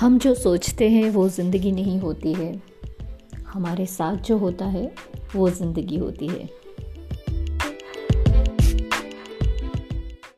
हम जो सोचते हैं, वो ज़िंदगी नहीं होती है। हमारे साथ जो होता है, वो ज़िंदगी होती है।